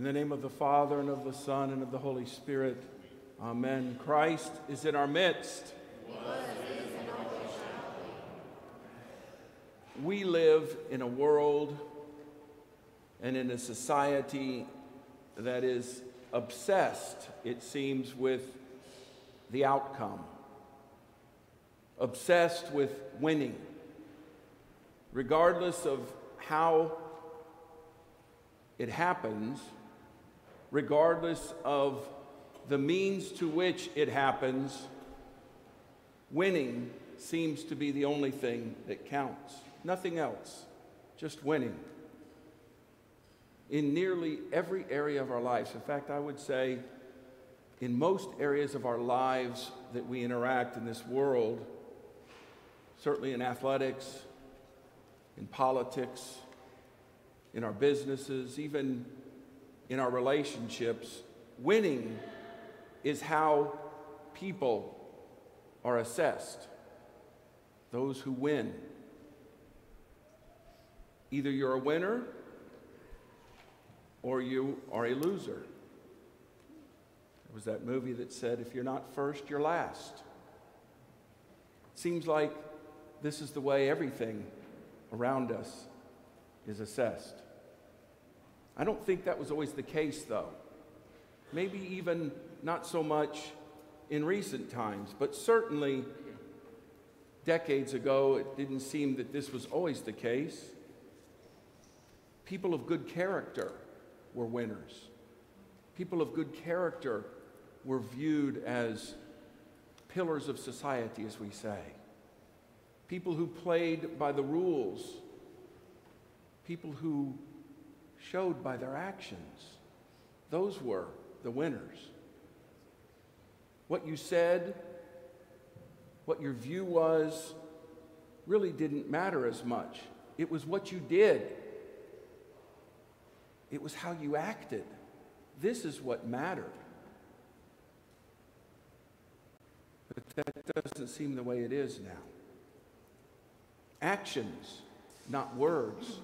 In the name of the Father, and of the Son, and of the Holy Spirit. Amen. Christ is in our midst. We live in a world and in a society that is obsessed, it seems, with the outcome, obsessed with winning, regardless of how it happens, regardless of the means to which it happens, winning seems to be the only thing that counts. Nothing else, just winning. In nearly every area of our lives, in fact, I would say in most areas of our lives that we interact in this world, certainly in athletics, in politics, in our businesses, even in our relationships, winning is how people are assessed. Those who win. Either you're a winner or you are a loser. There was that movie that said, if you're not first, you're last. It Seems like this is the way everything around us is assessed. I don't think that was always the case, though. Maybe even not so much in recent times, but certainly decades ago, it didn't seem that this was always the case. People of good character were winners. People of good character were viewed as pillars of society, as we say. People who played by the rules. People who showed by their actions. Those were the winners. What you said, what your view was, really didn't matter as much. It was what you did, it was how you acted. This is what mattered. But that doesn't seem the way it is now. Actions, not words,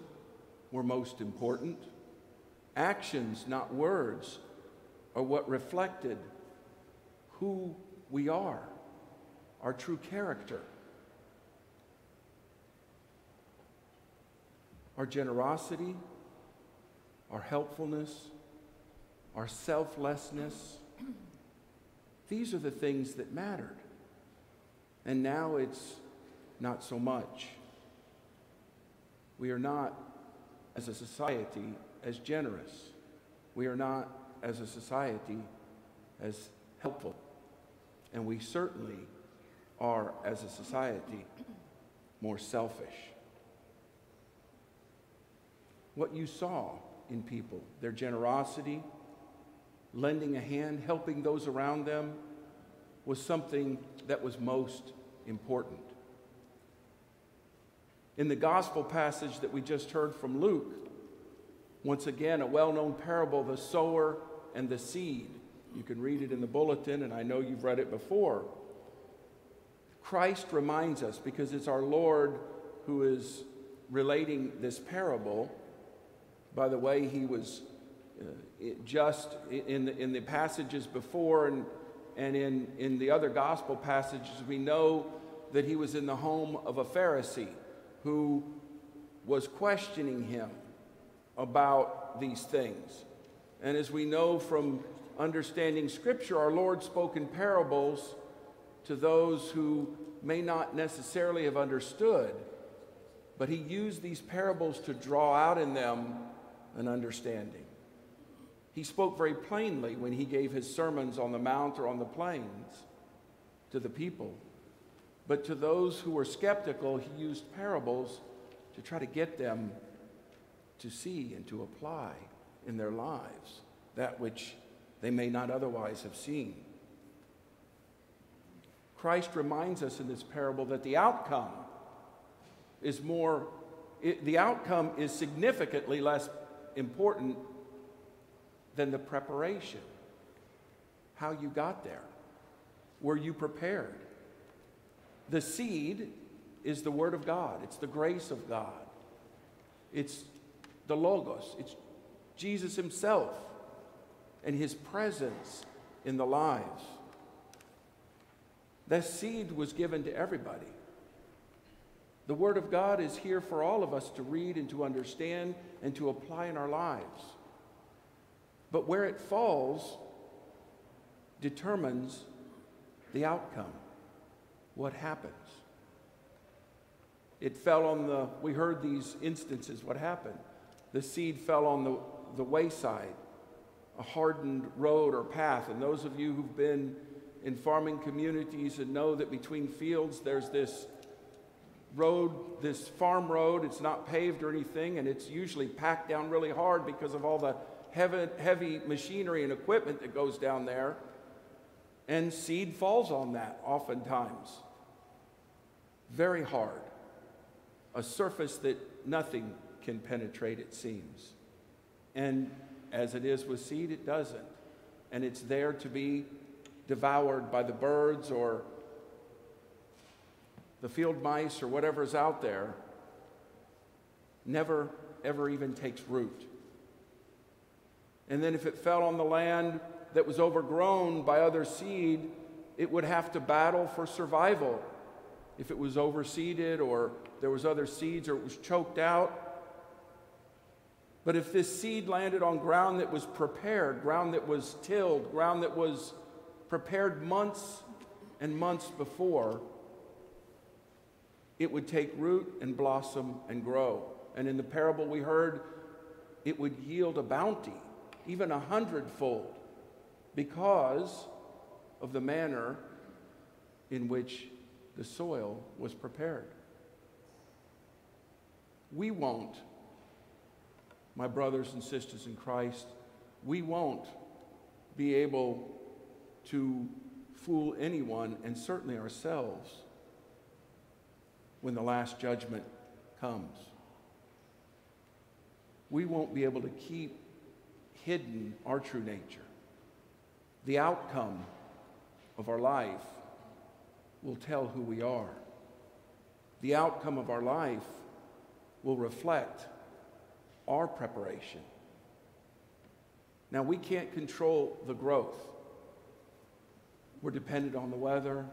were most important. Actions, not words, are what reflected who we are, our true character. Our generosity, our helpfulness, our selflessness, these are the things that mattered. And now it's not so much. We are not, as a society, as generous. We are not, as a society, as helpful. And we certainly are, as a society, more selfish. What you saw in people, their generosity, lending a hand, helping those around them, was something that was most important. In the gospel passage that we just heard from Luke, once again, a well known parable, the sower and the seed. You can read it in the bulletin, and I know you've read it before. Christ reminds us, because it's our Lord who is relating this parable. By the way, he was uh, just in the, in the passages before and, and in, in the other gospel passages, we know that he was in the home of a Pharisee who was questioning him about these things. And as we know from understanding Scripture, our Lord spoke in parables to those who may not necessarily have understood, but He used these parables to draw out in them an understanding. He spoke very plainly when He gave His sermons on the Mount or on the plains to the people. But to those who were skeptical, He used parables to try to get them to see and to apply in their lives that which they may not otherwise have seen. Christ reminds us in this parable that the outcome is more, it, the outcome is significantly less important than the preparation. How you got there. Were you prepared? The seed is the Word of God, it's the grace of God, it's the Logos. It's Jesus Himself and His presence in the lives. That seed was given to everybody. The Word of God is here for all of us to read and to understand and to apply in our lives. But where it falls determines the outcome, what happens. It fell on the, we heard these instances, what happened? The seed fell on the, the wayside, a hardened road or path. And those of you who've been in farming communities and know that between fields there's this road, this farm road. It's not paved or anything, and it's usually packed down really hard because of all the heavy, heavy machinery and equipment that goes down there. And seed falls on that oftentimes. Very hard. A surface that nothing can penetrate, it seems. And as it is with seed, it doesn't. And it's there to be devoured by the birds or the field mice or whatever's out there. Never, ever even takes root. And then if it fell on the land that was overgrown by other seed, it would have to battle for survival. If it was overseeded or there was other seeds or it was choked out, but if this seed landed on ground that was prepared, ground that was tilled, ground that was prepared months and months before, it would take root and blossom and grow. And in the parable we heard, it would yield a bounty, even a hundredfold, because of the manner in which the soil was prepared. We won't my brothers and sisters in Christ, we won't be able to fool anyone, and certainly ourselves, when the last judgment comes. We won't be able to keep hidden our true nature. The outcome of our life will tell who we are. The outcome of our life will reflect our preparation. Now, we can't control the growth. We're dependent on the weather.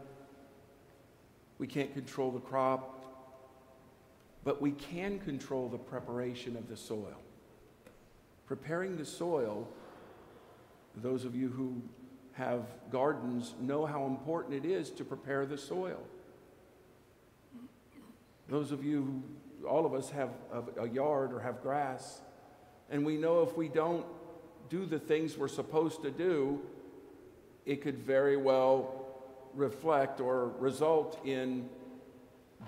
We can't control the crop. But we can control the preparation of the soil. Preparing the soil, those of you who have gardens know how important it is to prepare the soil. Those of you all of us have a, a yard or have grass, and we know if we don't do the things we're supposed to do, it could very well reflect or result in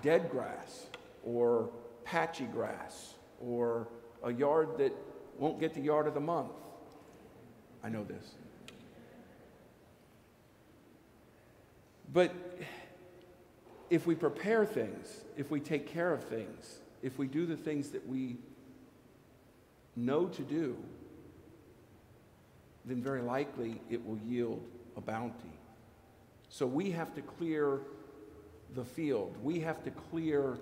dead grass or patchy grass or a yard that won't get the yard of the month. I know this. But if we prepare things, if we take care of things, if we do the things that we know to do, then very likely it will yield a bounty. So we have to clear the field. We have to clear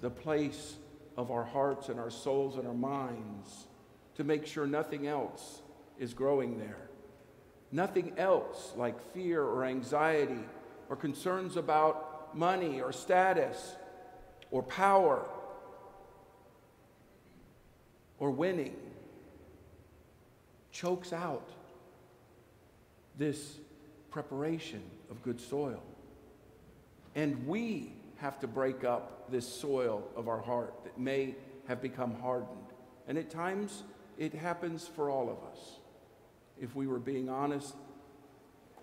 the place of our hearts and our souls and our minds to make sure nothing else is growing there. Nothing else like fear or anxiety or concerns about money or status or power or winning chokes out this preparation of good soil. And we have to break up this soil of our heart that may have become hardened. And at times, it happens for all of us. If we were being honest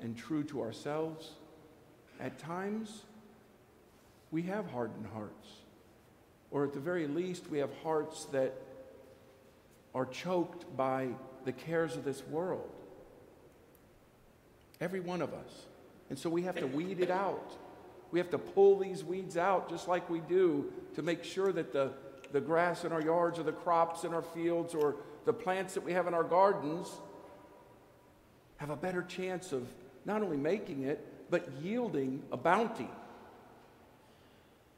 and true to ourselves, at times, we have hardened hearts. Or at the very least, we have hearts that are choked by the cares of this world. Every one of us. And so we have to weed it out. We have to pull these weeds out just like we do to make sure that the, the grass in our yards or the crops in our fields or the plants that we have in our gardens have a better chance of not only making it, but yielding a bounty,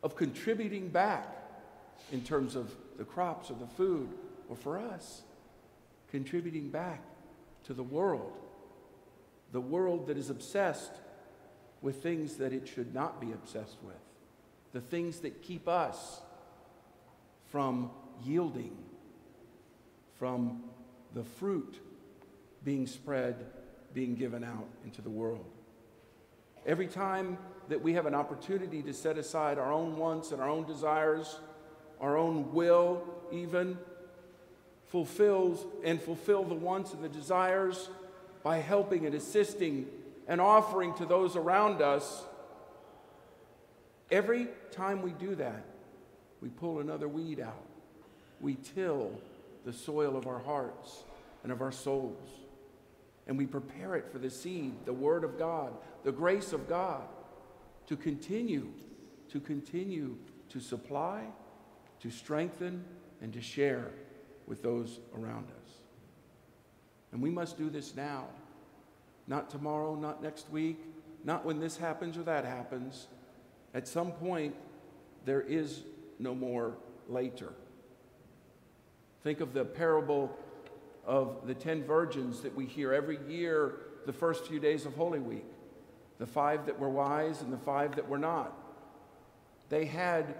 of contributing back in terms of the crops or the food or for us, contributing back to the world, the world that is obsessed with things that it should not be obsessed with, the things that keep us from yielding, from the fruit being spread, being given out into the world. Every time that we have an opportunity to set aside our own wants and our own desires, our own will, even, fulfills and fulfill the wants and the desires by helping and assisting and offering to those around us. Every time we do that, we pull another weed out. We till the soil of our hearts and of our souls. And we prepare it for the seed, the Word of God, the grace of God to continue, to continue to supply, to strengthen, and to share with those around us. And we must do this now. Not tomorrow, not next week, not when this happens or that happens. At some point, there is no more later. Think of the parable of the ten virgins that we hear every year the first few days of Holy Week the five that were wise and the five that were not. They had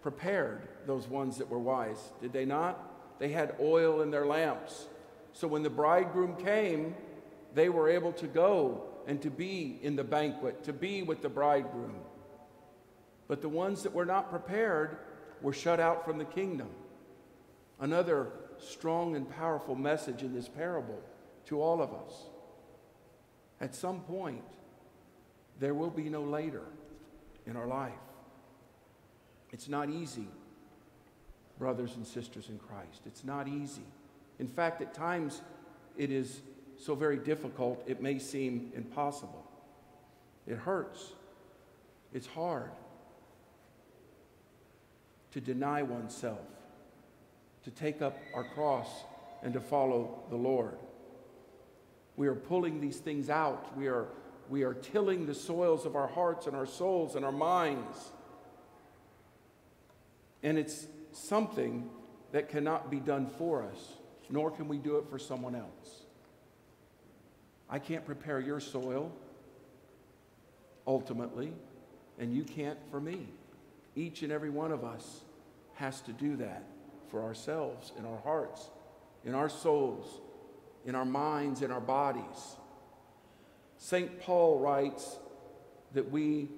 prepared those ones that were wise, did they not? They had oil in their lamps. So when the bridegroom came, they were able to go and to be in the banquet, to be with the bridegroom. But the ones that were not prepared were shut out from the kingdom. Another strong and powerful message in this parable to all of us. At some point, there will be no later in our life. It's not easy, brothers and sisters in Christ. It's not easy. In fact, at times it is so very difficult, it may seem impossible. It hurts. It's hard to deny oneself, to take up our cross, and to follow the Lord. We are pulling these things out. We are we are tilling the soils of our hearts and our souls and our minds. And it's something that cannot be done for us, nor can we do it for someone else. I can't prepare your soil, ultimately, and you can't for me. Each and every one of us has to do that for ourselves, in our hearts, in our souls, in our minds, in our bodies. St. Paul writes that we,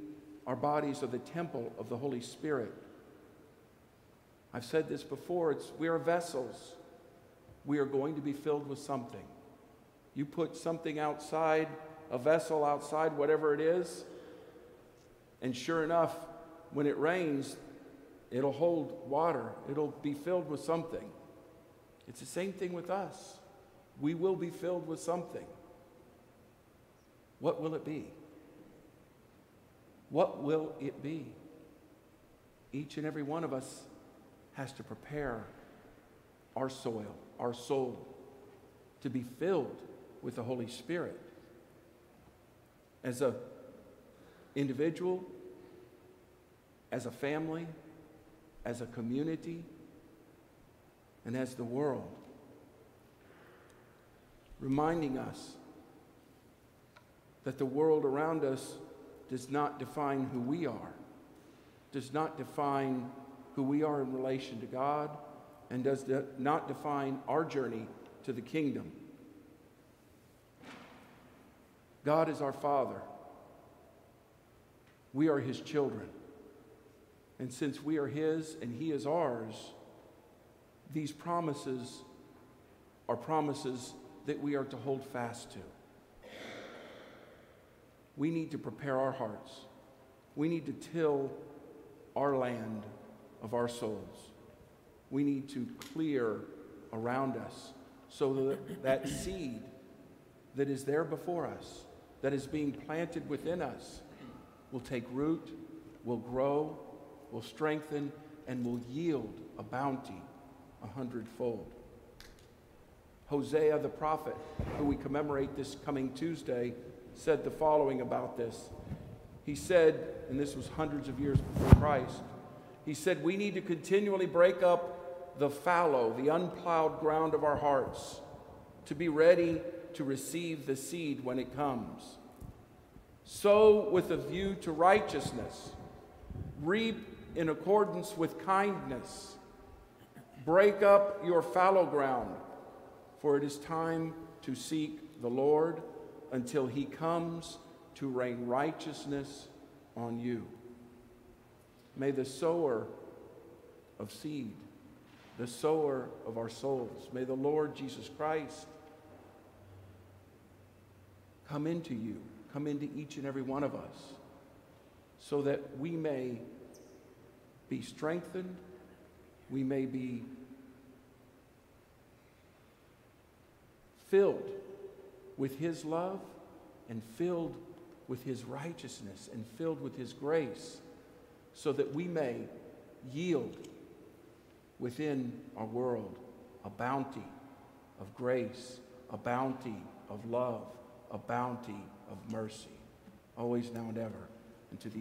our bodies, are the temple of the Holy Spirit. I've said this before, it's, we are vessels. We are going to be filled with something. You put something outside, a vessel outside, whatever it is, and sure enough, when it rains, it'll hold water, it'll be filled with something. It's the same thing with us. We will be filled with something. What will it be? What will it be? Each and every one of us has to prepare our soil, our soul, to be filled with the Holy Spirit. As a individual, as a family, as a community, and as the world. Reminding us that the world around us does not define who we are, does not define who we are in relation to God, and does not define our journey to the kingdom. God is our Father. We are His children. And since we are His and He is ours, these promises are promises that we are to hold fast to we need to prepare our hearts. We need to till our land of our souls. We need to clear around us so that that seed that is there before us, that is being planted within us, will take root, will grow, will strengthen, and will yield a bounty a hundredfold. Hosea the prophet, who we commemorate this coming Tuesday, said the following about this. He said, and this was hundreds of years before Christ, he said, We need to continually break up the fallow, the unplowed ground of our hearts, to be ready to receive the seed when it comes. Sow with a view to righteousness. Reap in accordance with kindness. Break up your fallow ground, for it is time to seek the Lord until he comes to rain righteousness on you. May the sower of seed, the sower of our souls, may the Lord Jesus Christ come into you, come into each and every one of us, so that we may be strengthened, we may be filled with His love and filled with His righteousness and filled with His grace, so that we may yield within our world a bounty of grace, a bounty of love, a bounty of mercy, always, now, and ever, and to the